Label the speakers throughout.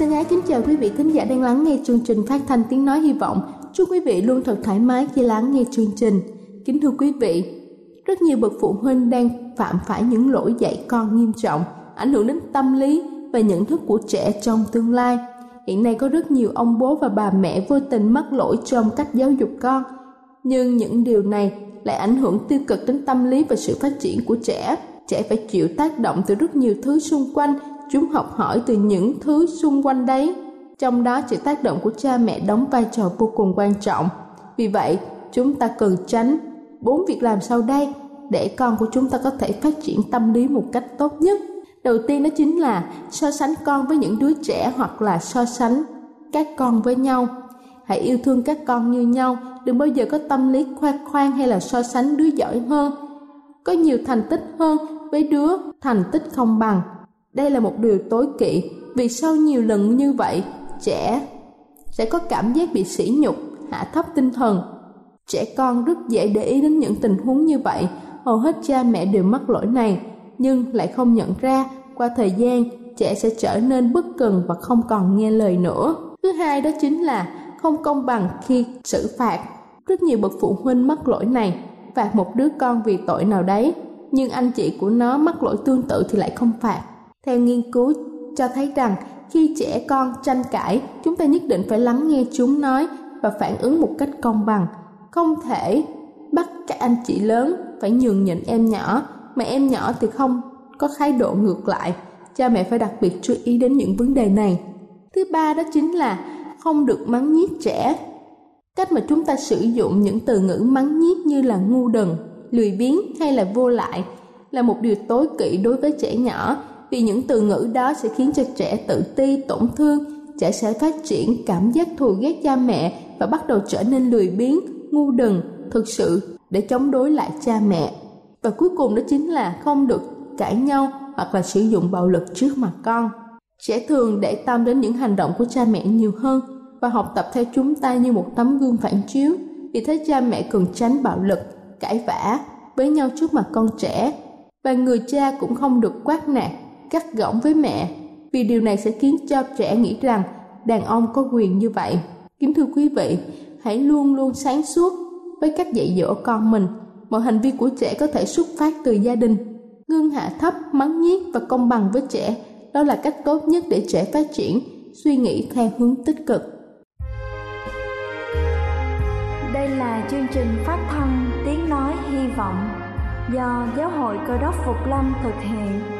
Speaker 1: Thân ái kính chào quý vị thính giả đang lắng nghe chương trình phát thanh tiếng nói hy vọng. Chúc quý vị luôn thật thoải mái khi lắng nghe chương trình. Kính thưa quý vị, rất nhiều bậc phụ huynh đang phạm phải những lỗi dạy con nghiêm trọng, ảnh hưởng đến tâm lý và nhận thức của trẻ trong tương lai. Hiện nay có rất nhiều ông bố và bà mẹ vô tình mắc lỗi trong cách giáo dục con. Nhưng những điều này lại ảnh hưởng tiêu cực đến tâm lý và sự phát triển của trẻ. Trẻ phải chịu tác động từ rất nhiều thứ xung quanh chúng học hỏi từ những thứ xung quanh đấy. Trong đó sự tác động của cha mẹ đóng vai trò vô cùng quan trọng. Vì vậy, chúng ta cần tránh bốn việc làm sau đây để con của chúng ta có thể phát triển tâm lý một cách tốt nhất. Đầu tiên đó chính là so sánh con với những đứa trẻ hoặc là so sánh các con với nhau. Hãy yêu thương các con như nhau, đừng bao giờ có tâm lý khoe khoang hay là so sánh đứa giỏi hơn. Có nhiều thành tích hơn với đứa thành tích không bằng đây là một điều tối kỵ, vì sau nhiều lần như vậy, trẻ sẽ có cảm giác bị sỉ nhục, hạ thấp tinh thần. Trẻ con rất dễ để ý đến những tình huống như vậy. Hầu hết cha mẹ đều mắc lỗi này, nhưng lại không nhận ra qua thời gian, trẻ sẽ trở nên bất cần và không còn nghe lời nữa. Thứ hai đó chính là không công bằng khi xử phạt. Rất nhiều bậc phụ huynh mắc lỗi này, phạt một đứa con vì tội nào đấy, nhưng anh chị của nó mắc lỗi tương tự thì lại không phạt theo nghiên cứu cho thấy rằng khi trẻ con tranh cãi, chúng ta nhất định phải lắng nghe chúng nói và phản ứng một cách công bằng. Không thể bắt các anh chị lớn phải nhường nhịn em nhỏ, mà em nhỏ thì không có thái độ ngược lại. Cha mẹ phải đặc biệt chú ý đến những vấn đề này. Thứ ba đó chính là không được mắng nhiếc trẻ. Cách mà chúng ta sử dụng những từ ngữ mắng nhiếc như là ngu đần, lười biếng hay là vô lại là một điều tối kỵ đối với trẻ nhỏ vì những từ ngữ đó sẽ khiến cho trẻ tự ti, tổn thương, trẻ sẽ phát triển cảm giác thù ghét cha mẹ và bắt đầu trở nên lười biếng, ngu đần, thực sự để chống đối lại cha mẹ. Và cuối cùng đó chính là không được cãi nhau hoặc là sử dụng bạo lực trước mặt con. Trẻ thường để tâm đến những hành động của cha mẹ nhiều hơn và học tập theo chúng ta như một tấm gương phản chiếu. Vì thế cha mẹ cần tránh bạo lực, cãi vã với nhau trước mặt con trẻ và người cha cũng không được quát nạt gắt gỏng với mẹ vì điều này sẽ khiến cho trẻ nghĩ rằng đàn ông có quyền như vậy. Kính thưa quý vị, hãy luôn luôn sáng suốt với cách dạy dỗ con mình. Mọi hành vi của trẻ có thể xuất phát từ gia đình. Ngưng hạ thấp, mắng nhiếc và công bằng với trẻ, đó là cách tốt nhất để trẻ phát triển, suy nghĩ theo hướng tích cực.
Speaker 2: Đây là chương trình phát thanh Tiếng Nói Hy Vọng do Giáo hội Cơ đốc Phục Lâm thực hiện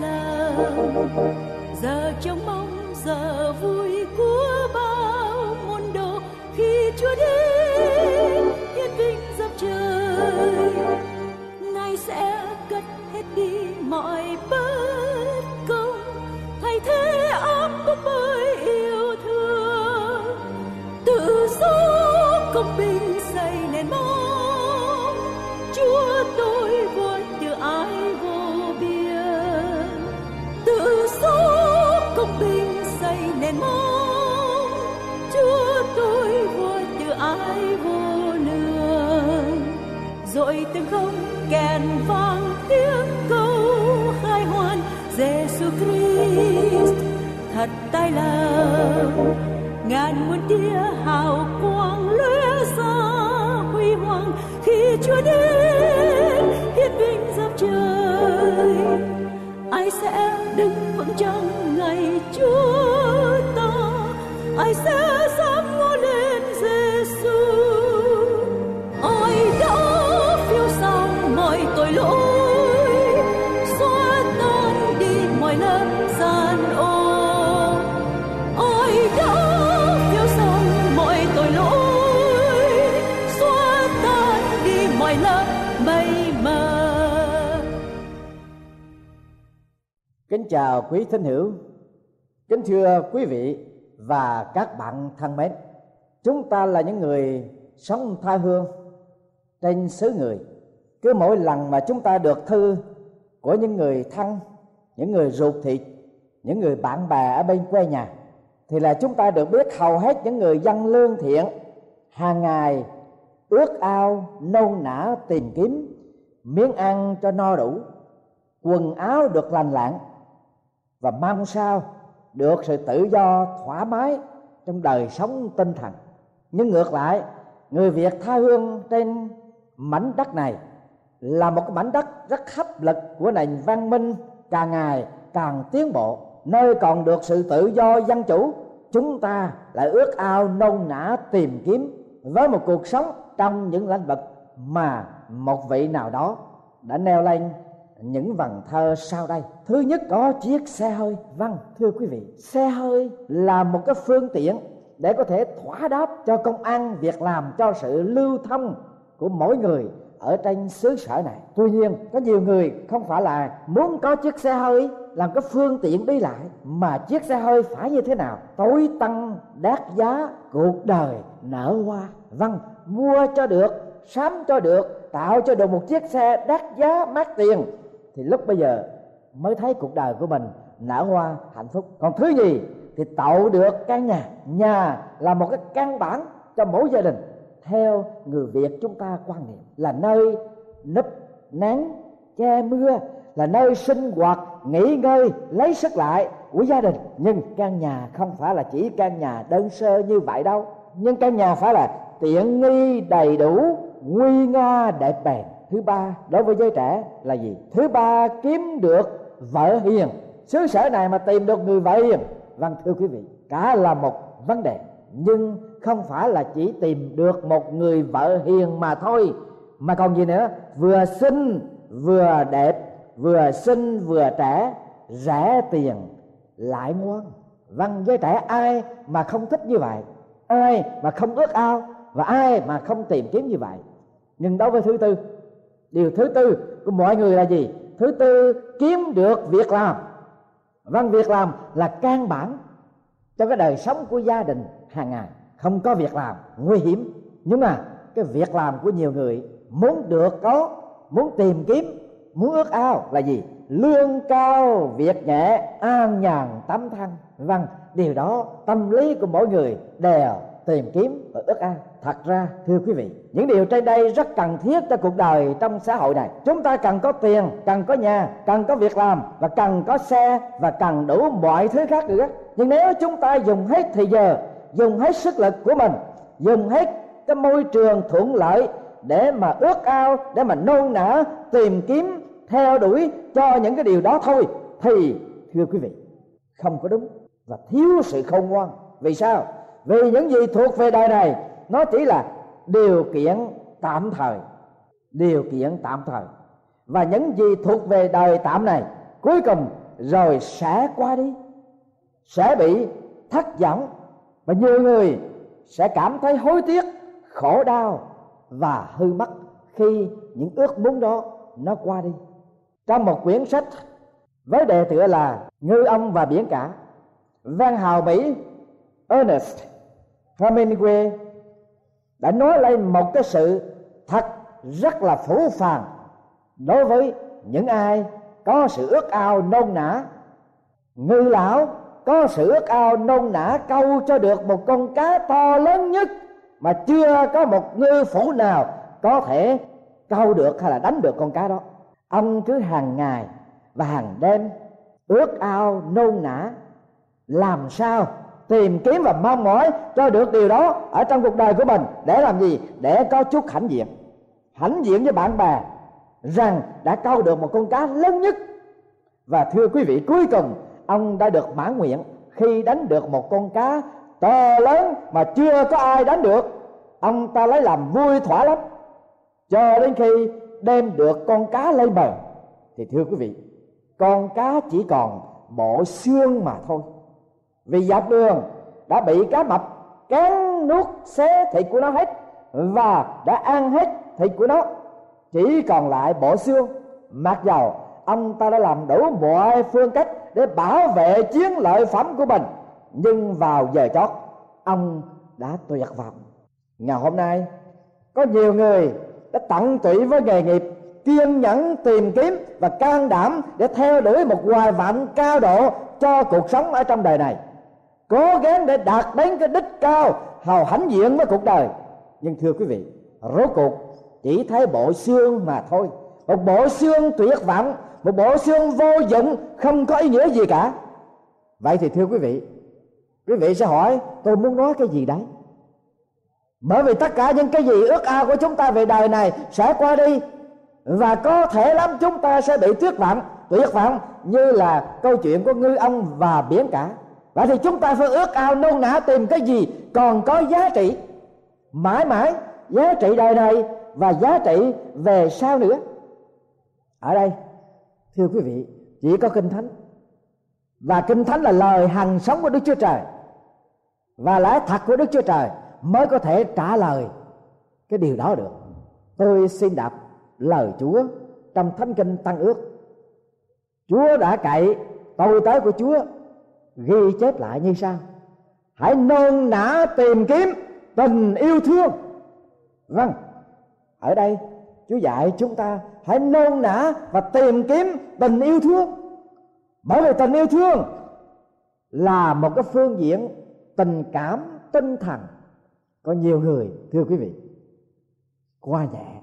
Speaker 3: lầm giờ trông mong, giờ vui của bao môn đồ. Khi Chúa đến hiển vinh dập trời. Ngài sẽ cất hết đi mọi bất công. Thay thế áp bức bởi yêu thương. Tự do công bình xây mong chúa tôi vua từ ái vô lường rồi từng không kèn vang tiếng câu khai hoan Giêsu Christ thật tai lầm ngàn muôn tia hào quang lóe ra huy hoàng khi Chúa đến hiển vinh dập trời ai sẽ đứng vững trong ngày Chúa ai sẽ dám ngó lên Giêsu ai đã phiêu sang mọi tội lỗi? Xóa tan đi mọi lớp gian ô ai đã phiêu sang mọi tội lỗi? Xóa tan đi mọi lớp mây mờ.
Speaker 4: Kính chào quý thính hữu, kính thưa quý vị và các bạn thân mến. Chúng ta là những người sống tha hương trên xứ người. Cứ mỗi lần mà chúng ta được thư của những người thân, những người ruột thịt, những người bạn bè ở bên quê nhà thì là chúng ta được biết hầu hết những người dân lương thiện hàng ngày ước ao nôn nã tìm kiếm miếng ăn cho no đủ quần áo được lành lặn và mong sao được sự tự do, thoải mái trong đời sống tinh thần. Nhưng ngược lại, người việt tha hương trên mảnh đất này là một cái mảnh đất rất hấp lực của nền văn minh, càng ngày càng tiến bộ. Nơi còn được sự tự do dân chủ, chúng ta lại ước ao nôn nã tìm kiếm với một cuộc sống trong những lĩnh vực mà một vị nào đó đã nêu lên những vần thơ sau đây. Thứ nhất có chiếc xe hơi. Vâng thưa quý vị, xe hơi là một cái phương tiện để có thể thỏa đáp cho công ăn, việc làm, cho sự lưu thông của mỗi người ở trên xứ sở này. Tuy nhiên, có nhiều người không phải là muốn có chiếc xe hơi làm cái phương tiện đi lại, mà chiếc xe hơi phải như thế nào? Tối tăng đắt giá, cuộc đời nở hoa. Vâng mua cho được, sắm cho được, tạo cho được một chiếc xe đắt giá mát tiền thì lúc bây giờ mới thấy cuộc đời của mình nở hoa, hạnh phúc. Còn thứ gì thì tạo được căn nhà. Nhà là một cái căn bản cho mỗi gia đình, theo người việt chúng ta quan niệm là nơi nấp nắng, che mưa, là nơi sinh hoạt, nghỉ ngơi, lấy sức lại của gia đình. Nhưng căn nhà không phải là chỉ căn nhà đơn sơ như vậy đâu. Nhưng căn nhà phải là tiện nghi đầy đủ, nguy nga, đẹp bền thứ ba đối với giới trẻ là gì? Thứ ba, kiếm được vợ hiền. Xứ sở này mà tìm được người vợ hiền. Vâng thưa quý vị, cả là một vấn đề. Nhưng không phải là chỉ tìm được một người vợ hiền mà thôi. Mà còn gì nữa? Vừa xinh, vừa đẹp, vừa xinh, vừa trẻ, rẻ tiền lại ngoan. Vâng giới trẻ ai mà không thích như vậy? Ai mà không ước ao? Và ai mà không tìm kiếm như vậy? Nhưng đối với thứ tư điều thứ tư của mọi người là gì? Thứ tư, kiếm được việc làm. Vâng việc làm là căn bản cho cái đời sống của gia đình hàng ngày. Không có việc làm, nguy hiểm. Nhưng mà cái việc làm của nhiều người muốn được có, muốn tìm kiếm, muốn ước ao là gì? Lương cao, việc nhẹ, an nhàn, tấm thân vâng điều đó tâm lý của mỗi người đều tìm kiếm và ước ao thật ra, thưa quý vị, những điều trên đây rất cần thiết cho cuộc đời trong xã hội này. Chúng ta cần có tiền, cần có nhà, cần có việc làm và cần có xe và cần đủ mọi thứ khác nữa. Nhưng nếu chúng ta dùng hết thời giờ, dùng hết sức lực của mình, dùng hết cái môi trường thuận lợi để mà ước ao, để mà nôn nã tìm kiếm, theo đuổi cho những cái điều đó thôi, thì, thưa quý vị, không có đúng và thiếu sự khôn ngoan. Vì sao? Vì những gì thuộc về đời này, nó chỉ là điều kiện tạm thời. Điều kiện tạm thời. Và những gì thuộc về đời tạm này, cuối cùng rồi sẽ qua đi, sẽ bị thất vọng và nhiều người sẽ cảm thấy hối tiếc, khổ đau và hư mất khi những ước muốn đó nó qua đi. Trong một quyển sách với đề tựa là ngư ông và biển cả văn hào mỹ, ernest hemingway đã nói lên một cái sự thật rất là phủ phàng đối với những ai có sự ước ao nôn nã. Ngư lão có sự ước ao nôn nã câu cho được một con cá to lớn nhất mà chưa có một ngư phủ nào có thể câu được hay là đánh được con cá đó. Ông cứ hàng ngày và hàng đêm ước ao nôn nã, làm sao tìm kiếm và mong mỏi cho được điều đó ở trong cuộc đời của mình. Để làm gì? Để có chút hãnh diện. Hãnh diện với bạn bè rằng đã câu được một con cá lớn nhất. Và thưa quý vị, cuối cùng, ông đã được mãn nguyện khi đánh được một con cá to lớn mà chưa có ai đánh được. Ông ta lấy làm vui thỏa lắm. Cho đến khi đem được con cá lên bờ. Thì thưa quý vị, con cá chỉ còn bộ xương mà thôi vì dọc đường đã bị cá mập cắn nuốt xé thịt của nó hết và đã ăn hết thịt của nó. Chỉ còn lại bộ xương, mặc dầu ông ta đã làm đủ mọi phương cách để bảo vệ chiến lợi phẩm của mình. Nhưng vào giờ chót, ông đã tuyệt vọng. Ngày hôm nay, có nhiều người đã tận tụy với nghề nghiệp, kiên nhẫn tìm kiếm và can đảm để theo đuổi một hoài vọng cao độ cho cuộc sống ở trong đời này cố gắng để đạt đến cái đích cao, hào hãnh diện với cuộc đời. Nhưng thưa quý vị, rốt cuộc chỉ thấy bộ xương mà thôi. Một bộ xương tuyệt vọng, một bộ xương vô dụng, không có ý nghĩa gì cả. Vậy thì thưa quý vị quý vị sẽ hỏi, tôi muốn nói cái gì đấy? Bởi vì tất cả những cái gì ước ao của chúng ta về đời này sẽ qua đi. Và có thể lắm chúng ta sẽ bị tuyệt vọng. Tuyệt vọng như là câu chuyện của ngư ông và biển cả vậy thì chúng ta phải ước ao nôn nã tìm cái gì còn có giá trị? Mãi mãi, giá trị đời này và giá trị về sau nữa. Ở đây, thưa quý vị, chỉ có kinh thánh. Và kinh thánh là lời hằng sống của đức chúa trời. Và lẽ thật của đức chúa trời mới có thể trả lời cái điều đó được. Tôi xin đọc lời chúa trong thánh kinh tăng ước. Chúa đã cậy, tôi tới của chúa ghi chép lại như sau. Hãy nôn nã tìm kiếm tình yêu thương. Vâng ở đây, chúa dạy chúng ta hãy nôn nã và tìm kiếm tình yêu thương. Bởi vì tình yêu thương là một cái phương diện tình cảm tinh thần. Có nhiều người, thưa quý vị, qua nhẹ,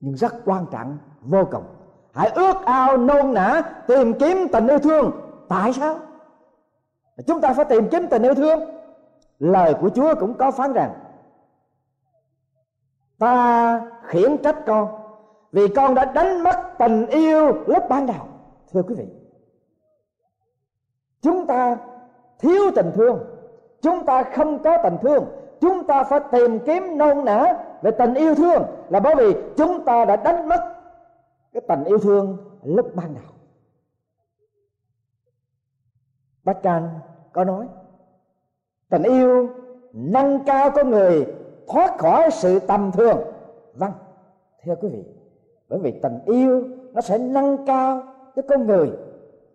Speaker 4: nhưng rất quan trọng, vô cùng. Hãy ước ao nôn nã tìm kiếm tình yêu thương. Tại sao? Chúng ta phải tìm kiếm tình yêu thương. Lời của chúa cũng có phán rằng, ta khiển trách con vì con đã đánh mất tình yêu lúc ban đầu. Thưa quý vị, chúng ta thiếu tình thương, chúng ta không có tình thương, chúng ta phải tìm kiếm nôn nã về tình yêu thương là bởi vì chúng ta đã đánh mất cái tình yêu thương lúc ban đầu. Bác can có nói, tình yêu nâng cao con người, thoát khỏi sự tầm thường. Vâng thưa quý vị, bởi vì tình yêu nó sẽ nâng cao cái con người,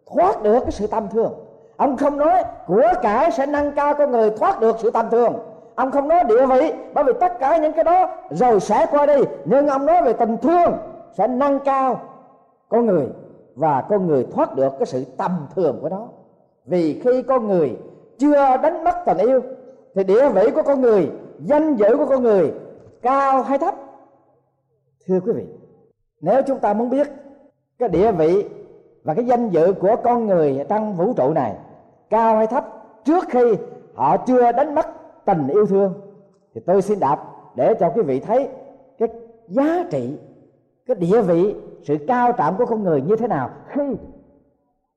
Speaker 4: thoát được cái sự tầm thường. Ông không nói của cải sẽ nâng cao con người, thoát được sự tầm thường. Ông không nói địa vị, bởi vì tất cả những cái đó rồi sẽ qua đi. Nhưng ông nói về tình thương sẽ nâng cao con người và con người thoát được cái sự tầm thường của nó vì khi con người chưa đánh mất tình yêu, thì địa vị của con người, danh dự của con người cao hay thấp? Thưa quý vị, nếu chúng ta muốn biết cái địa vị và cái danh dự của con người trong vũ trụ này cao hay thấp trước khi họ chưa đánh mất tình yêu thương, thì tôi xin đạp để cho quý vị thấy cái giá trị, cái địa vị, sự cao trọng của con người như thế nào khi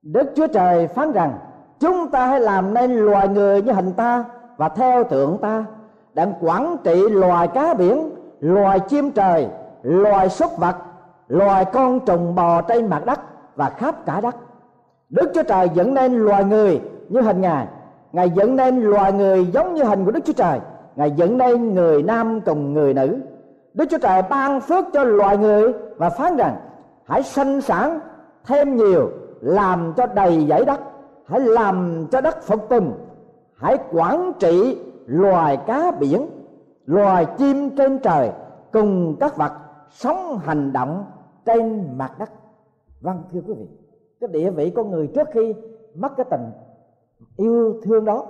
Speaker 4: đức chúa trời phán rằng chúng ta hãy làm nên loài người như hình ta và theo tượng ta, đang quản trị loài cá biển, loài chim trời, loài súc vật, loài con trùng bò trên mặt đất và khắp cả đất. Đức chúa trời dẫn nên loài người như hình ngài. Ngài dẫn nên loài người giống như hình của đức chúa trời. Ngài dẫn nên người nam cùng người nữ. Đức chúa trời ban phước cho loài người và phán rằng, hãy sanh sản thêm nhiều, làm cho đầy dãy đất hãy làm cho đất phục tùng. Hãy quản trị loài cá biển, loài chim trên trời, cùng các vật sống hành động trên mặt đất. Vâng thưa quý vị, cái địa vị con người trước khi mất cái tình yêu thương đó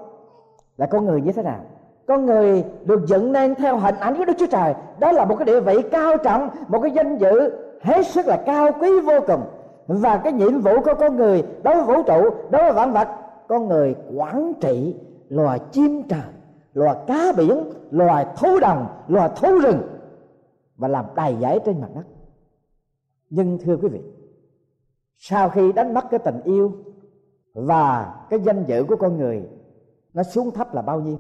Speaker 4: là con người như thế nào? Con người được dựng nên theo hình ảnh của đức chúa trời. Đó là một cái địa vị cao trọng, một cái danh dự hết sức là cao quý vô cùng và cái nhiệm vụ của con người đối với vũ trụ, đối với vạn vật, con người quản trị loài chim trời, loài cá biển, loài thú đồng, loài thú rừng và làm đầy giải trên mặt đất. Nhưng thưa quý vị, sau khi đánh mất cái tình yêu và cái danh dự của con người, nó xuống thấp là bao nhiêu?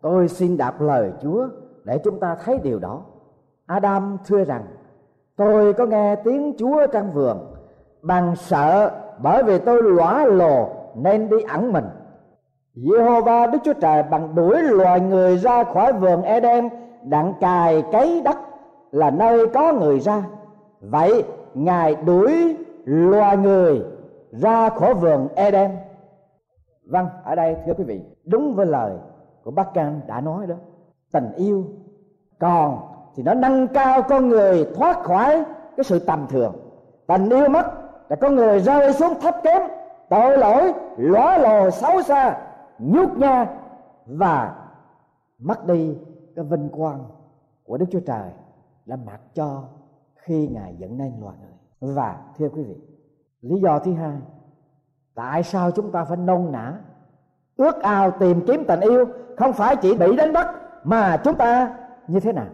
Speaker 4: Tôi xin đạp lời chúa để chúng ta thấy điều đó. Adam thưa rằng, tôi có nghe tiếng chúa trong vườn bằng sợ, bởi vì tôi lõa lồ, nên đi ẩn mình. Jehovah Đức Chúa Trời bằng đuổi loài người ra khỏi vườn Eden đặng cài cấy đất là nơi có người ra. Vậy, ngài đuổi loài người ra khỏi vườn Eden vâng ở đây, thưa quý vị, đúng với lời của bác can đã nói đó. Tình yêu còn thì nó nâng cao con người thoát khỏi cái sự tầm thường. Tình yêu mất là con người rơi xuống thấp kém, tội lỗi lõa lồ xấu xa, nhút nha và mất đi cái vinh quang của đức chúa trời đã mặc cho khi ngài dẫn nên loài người. Và thưa quý vị, lý do thứ hai, tại sao chúng ta phải nôn nã, ước ao tìm kiếm tình yêu, không phải chỉ bị đánh bắt, mà chúng ta như thế nào?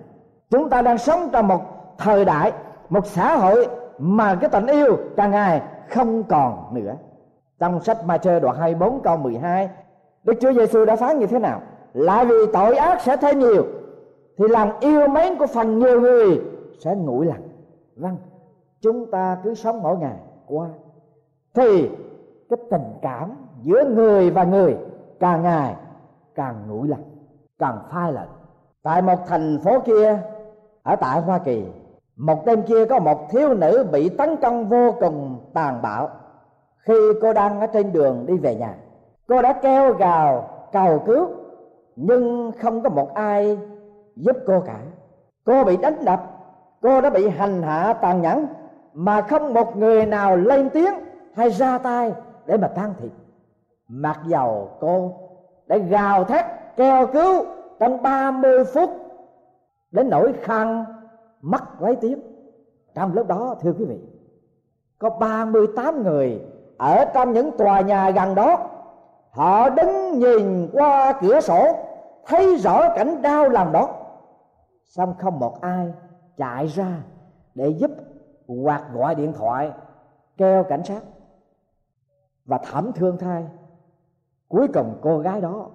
Speaker 4: Chúng ta đang sống trong một thời đại, một xã hội mà cái tình yêu càng ngày không còn nữa. Trong sách Ma-thơ đoạn 24 câu 12 Đức Chúa Giêsu đã phán như thế nào? Lại vì tội ác sẽ thêm nhiều, thì lòng yêu mến của phần nhiều người sẽ nguội lạnh. vâng chúng ta cứ sống mỗi ngày qua. Thì cái tình cảm giữa người và người càng ngày càng nguội lạnh, càng phai lạnh tại một thành phố kia, ở tại hoa kỳ một đêm kia có một thiếu nữ bị tấn công vô cùng tàn bạo. Khi cô đang ở trên đường đi về nhà, cô đã kêu gào, cầu cứu, nhưng không có một ai giúp cô cả. Cô bị đánh đập, cô đã bị hành hạ tàn nhẫn, mà không một người nào lên tiếng hay ra tay để mà can thiệp. Mặc dầu cô đã gào thét, kêu cứu trong 30 phút đến nỗi khăn mắt lấy tiếng trong lúc đó, thưa quý vị, có 38 người ở trong những tòa nhà gần đó. Họ đứng nhìn qua cửa sổ, thấy rõ cảnh đau lòng đó. Xong không một ai chạy ra để giúp hoặc gọi điện thoại, kêu cảnh sát. Và thảm thương thai cuối cùng cô gái đó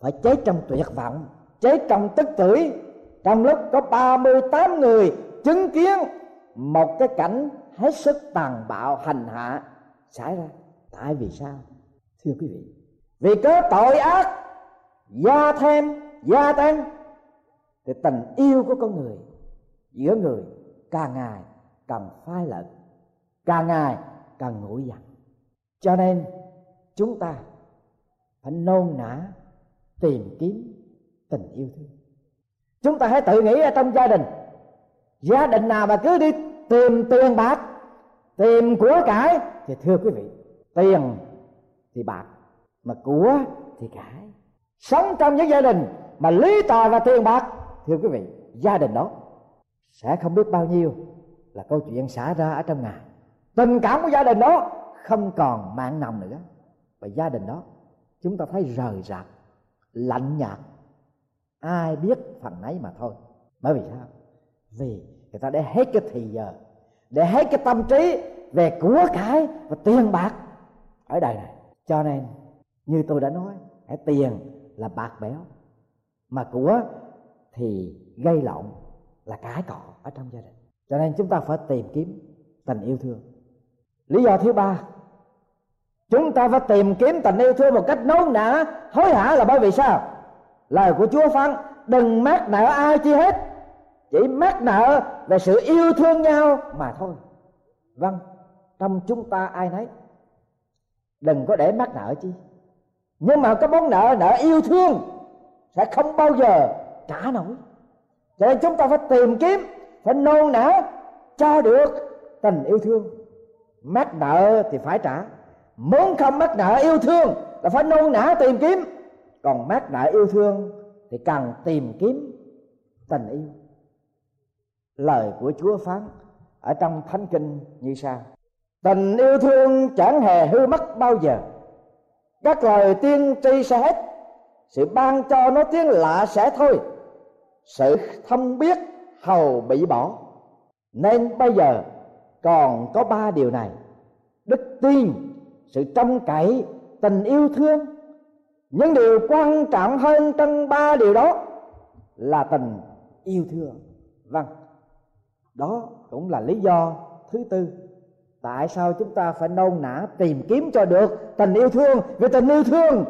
Speaker 4: phải chết trong tuyệt vọng, chết trong tức tử trong lúc có 38 người chứng kiến, một cái cảnh hết sức tàn bạo, hành hạ xảy ra. Tại vì sao? Thưa quý vị, vì có tội ác, gia thêm, gia tăng, thì tình yêu của con người giữa người càng ngày càng phai lẫn càng ngày càng nguội dần cho nên chúng ta phải nôn nã, tìm kiếm tình yêu thương chúng ta hãy tự nghĩ ở trong gia đình. Gia đình nào mà cứ đi tìm tiền bạc, tìm của cải thì thưa quý vị, tiền thì bạc, mà của thì cải. Sống trong những gia đình mà lý tài và tiền bạc, thưa quý vị, gia đình đó sẽ không biết bao nhiêu là câu chuyện xảy ra ở trong ngày tình cảm của gia đình đó không còn mạng nồng nữa. Và gia đình đó, chúng ta thấy rời rạc, lạnh nhạt ai biết phần nấy mà thôi. Bởi vì sao? Vì người ta để hết cái thì giờ, để hết cái tâm trí về của cải và tiền bạc ở đời này. Cho nên, như tôi đã nói hãy tiền là bạc béo, mà của thì gây lộn là cái cọ ở trong gia đình. Cho nên chúng ta phải tìm kiếm tình yêu thương. Lý do thứ ba, chúng ta phải tìm kiếm tình yêu thương một cách nôn nã hối hả là bởi vì sao? Lời của chúa phán, đừng mắc nợ ai chi hết, chỉ mắc nợ về sự yêu thương nhau mà thôi. Vâng trong chúng ta ai nấy, đừng có để mắc nợ chi. Nhưng mà có món nợ nợ yêu thương sẽ không bao giờ trả nổi. Cho nên chúng ta phải tìm kiếm, phải nôn nã cho được tình yêu thương. Mắc nợ thì phải trả. Muốn không mắc nợ yêu thương là phải nôn nã tìm kiếm còn mát đại yêu thương thì cần tìm kiếm tình yêu. Lời của chúa phán ở trong thánh kinh như sau. Tình yêu thương chẳng hề hư mất bao giờ. Các lời tiên tri sẽ hết. Sự ban cho nó tiếng lạ sẽ thôi. Sự thông biết hầu bị bỏ. Nên bây giờ còn có ba điều này. Đức tin, sự trông cậy, tình yêu thương những điều quan trọng hơn trong ba điều đó là tình yêu thương. Vâng đó cũng là lý do thứ tư tại sao chúng ta phải nôn nã tìm kiếm cho được tình yêu thương. Vì tình yêu thương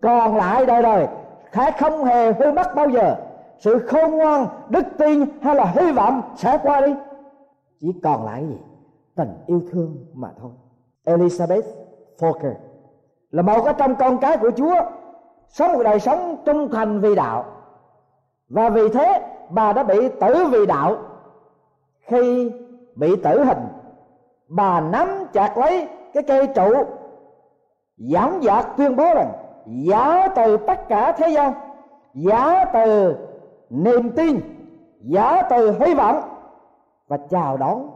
Speaker 4: còn lại đời đời sẽ không hề hư mất bao giờ. Sự khôn ngoan, đức tin hay là hy vọng sẽ qua đi. Chỉ còn lại gì? Tình yêu thương mà thôi. Elizabeth Fokker là một trong con cái của Chúa, sống một đời sống trung thành vì đạo. Và vì thế, bà đã bị tử vì đạo. Khi bị tử hình, bà nắm chặt lấy cái cây trụ, giảng dạc tuyên bố rằng giả từ tất cả thế gian giả từ niềm tin giả từ hy vọng, và chào đón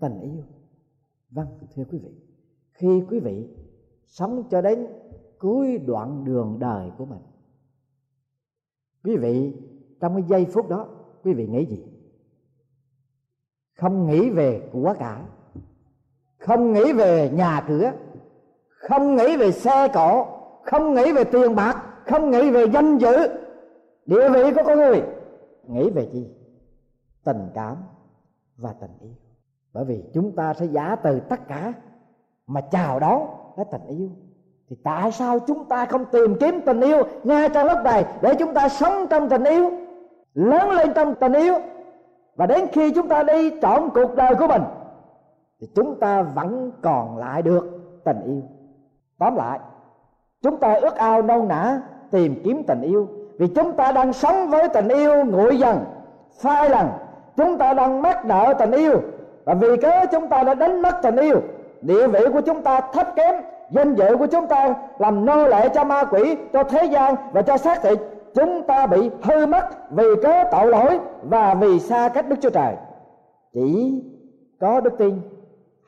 Speaker 4: tình yêu. Vâng thưa quý vị, khi quý vị sống cho đến cuối đoạn đường đời của mình. Quý vị, trong cái giây phút đó, quý vị nghĩ gì? Không nghĩ về của cải không nghĩ về nhà cửa. Không nghĩ về xe cộ. Không nghĩ về tiền bạc. Không nghĩ về danh dự. Địa vị của con người. Nghĩ về gì tình cảm và tình yêu. Bởi vì chúng ta sẽ giả từ tất cả mà chào đón hết tình yêu. Thì tại sao chúng ta không tìm kiếm tình yêu ngay trong lúc này để chúng ta sống trong tình yêu, lớn lên trong tình yêu? Và đến khi chúng ta đi trọn cuộc đời của mình, thì chúng ta vẫn còn lại được tình yêu. Tóm lại, chúng ta ước ao nâu nã tìm kiếm tình yêu. Vì chúng ta đang sống với tình yêu nguội dần, phai lần chúng ta đang mắc nợ tình yêu. Và vì cớ chúng ta đã đánh mất tình yêu địa vị của chúng ta thấp kém, danh dự của chúng ta làm nô lệ cho ma quỷ, cho thế gian và cho xác thịt. Chúng ta bị hư mất vì cớ tội lỗi và vì xa cách đức chúa trời. Chỉ có đức tin,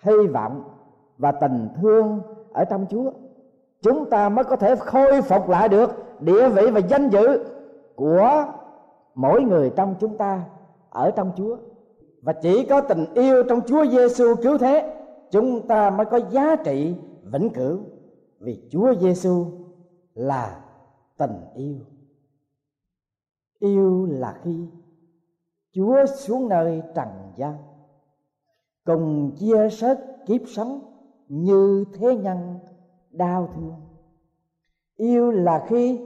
Speaker 4: hy vọng và tình thương ở trong chúa, chúng ta mới có thể khôi phục lại được địa vị và danh dự của mỗi người trong chúng ta ở trong Chúa. Và chỉ có tình yêu trong Chúa Giêsu cứu thế chúng ta mới có giá trị vĩnh cửu, vì Chúa Giêsu là tình yêu. Yêu là khi Chúa xuống nơi trần gian, cùng chia sớt kiếp sống như thế nhân đau thương. Yêu là khi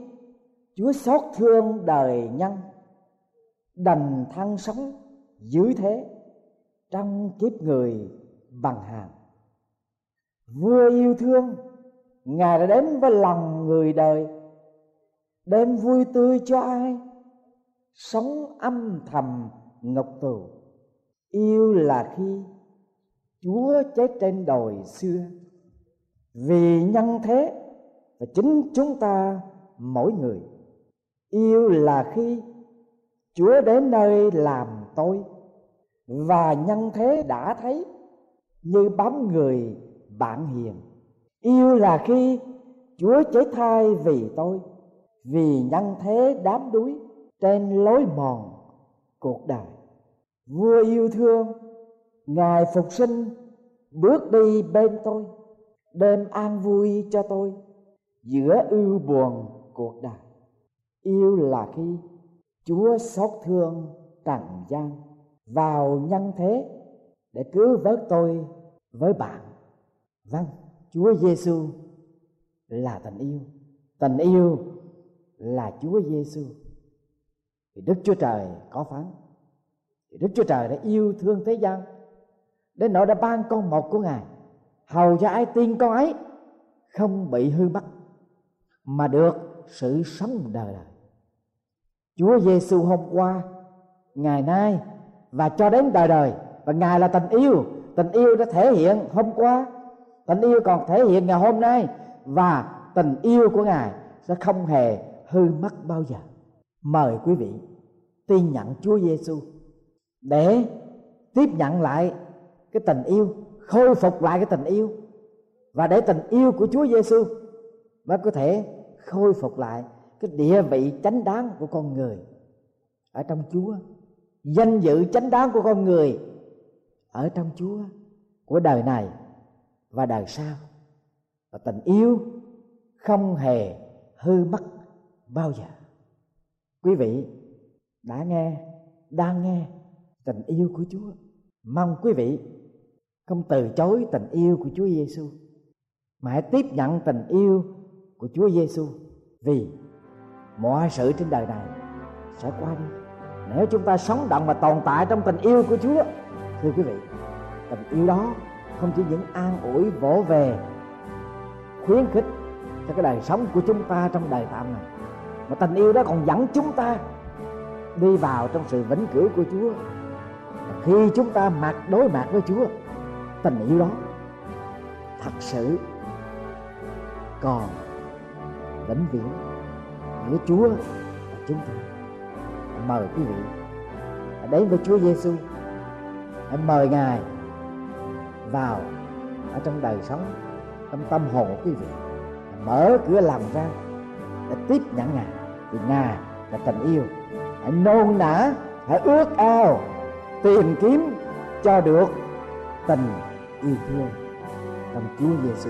Speaker 4: chúa xót thương đời nhân, đành thăng sống dưới thế, trong kiếp người bằng hàng vừa yêu thương, ngài đã đến với lòng người đời, đem vui tươi cho ai? Sống âm thầm, ngọc tù. Yêu là khi chúa chết trên đồi xưa. Vì nhân thế và chính chúng ta, mỗi người, yêu là khi chúa đến nơi làm tôi. Và nhân thế đã thấy như bám người bạn hiền. Yêu là khi chúa chế thai vì tôi, vì nhân thế đám đuối trên lối mòn cuộc đời. Vua yêu thương, ngài phục sinh, bước đi bên tôi đem an vui cho tôi giữa ưu buồn cuộc đời. Yêu là khi chúa xót thương trần gian, vào nhân thế để cứu vớt tôi với bạn vâng chúa giêsu là tình yêu. Tình yêu là chúa giêsu thì đức chúa trời có phán. Thì đức chúa trời đã yêu thương thế gian đến nỗi đã ban con một của ngài. Hầu cho ai tin con ấy, không bị hư mất, mà được sự sống đời đời. Chúa Giêsu hôm qua, ngày nay và cho đến đời đời, và ngài là tình yêu. Tình yêu đã thể hiện hôm qua tình yêu còn thể hiện ngày hôm nay và tình yêu của ngài sẽ không hề hư mất bao giờ. Mời quý vị tin nhận Chúa Giêsu để tiếp nhận lại cái tình yêu, khôi phục lại cái tình yêu và để tình yêu của Chúa Giêsu mới có thể khôi phục lại cái địa vị chánh đáng của con người ở trong Chúa, danh dự chánh đáng của con người ở trong Chúa của đời này và đời sau và tình yêu không hề hư mất bao giờ. Quý vị đã nghe, đang nghe tình yêu của Chúa. Mong quý vị không từ chối tình yêu của Chúa Giêsu mà hãy tiếp nhận tình yêu của Chúa Giêsu vì mọi sự trên đời này sẽ qua đi. Nếu chúng ta sống động và tồn tại trong tình yêu của Chúa, thưa quý vị, tình yêu đó không chỉ những an ủi vỗ về, khuyến khích cho cái đời sống của chúng ta trong đời tạm này, mà tình yêu đó còn dẫn chúng ta đi vào trong sự vĩnh cửu của Chúa. Khi chúng ta mặt đối mặt với Chúa, tình yêu đó thật sự còn vĩnh viễn giữa Chúa và chúng ta. Mời quý vị đến với Chúa Giêsu hãy mời Ngài vào ở trong đời sống, trong tâm hồn của quý vị mở cửa lòng ra để tiếp nhận Ngài, vì Ngài là tình yêu hãy nôn nã hãy ước ao, tìm kiếm cho được tình yêu thương trong Chúa Giêsu.